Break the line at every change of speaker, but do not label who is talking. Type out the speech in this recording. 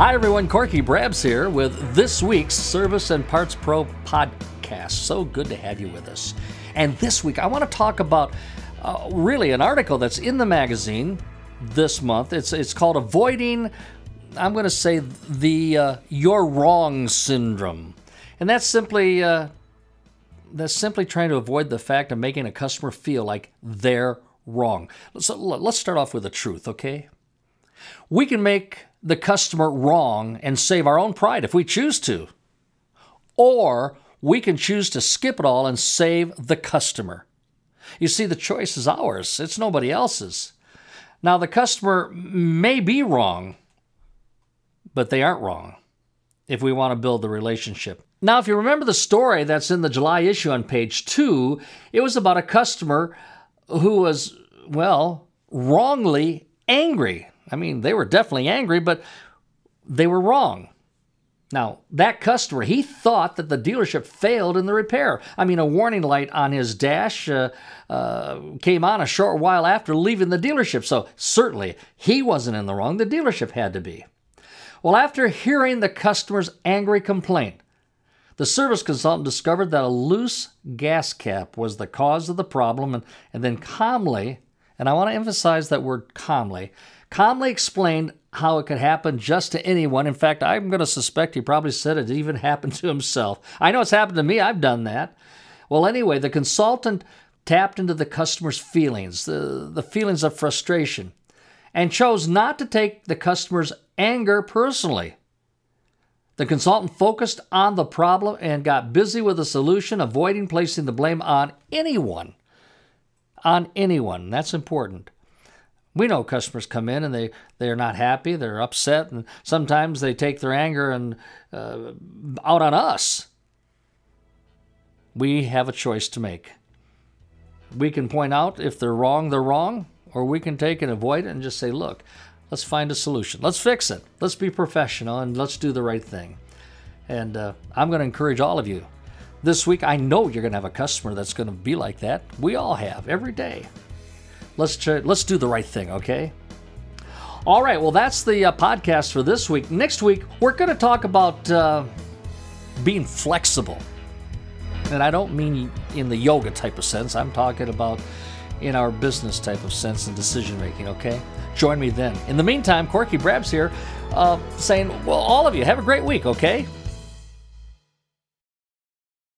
Hi, everyone. Corky Brabs here with this week's Service and Parts Pro podcast. So good to have you with us. And this week, I want to talk about uh, really an article that's in the magazine this month. It's it's called "Avoiding." I'm going to say the uh, "You're Wrong" syndrome, and that's simply uh, that's simply trying to avoid the fact of making a customer feel like they're wrong. So let's start off with the truth, okay? We can make the customer wrong and save our own pride if we choose to. Or we can choose to skip it all and save the customer. You see, the choice is ours, it's nobody else's. Now, the customer may be wrong, but they aren't wrong if we want to build the relationship. Now, if you remember the story that's in the July issue on page two, it was about a customer who was, well, wrongly angry I mean, they were definitely angry, but they were wrong. Now, that customer, he thought that the dealership failed in the repair. I mean, a warning light on his dash uh, uh, came on a short while after leaving the dealership, so certainly he wasn't in the wrong. The dealership had to be. Well, after hearing the customer's angry complaint, the service consultant discovered that a loose gas cap was the cause of the problem and, and then calmly, and I want to emphasize that word calmly, calmly explained how it could happen just to anyone. In fact, I'm going to suspect he probably said it even happened to himself. I know it's happened to me, I've done that. Well, anyway, the consultant tapped into the customer's feelings, the, the feelings of frustration, and chose not to take the customer's anger personally. The consultant focused on the problem and got busy with a solution, avoiding placing the blame on anyone. On anyone. That's important. We know customers come in and they, they're not happy, they're upset, and sometimes they take their anger and uh, out on us. We have a choice to make. We can point out if they're wrong, they're wrong, or we can take and avoid it and just say, look, let's find a solution. Let's fix it. Let's be professional and let's do the right thing. And uh, I'm going to encourage all of you. This week, I know you're going to have a customer that's going to be like that. We all have every day. Let's try, let's do the right thing, okay? All right, well, that's the uh, podcast for this week. Next week, we're going to talk about uh, being flexible. And I don't mean in the yoga type of sense, I'm talking about in our business type of sense and decision making, okay? Join me then. In the meantime, Corky Brabs here uh, saying, well, all of you, have a great week, okay?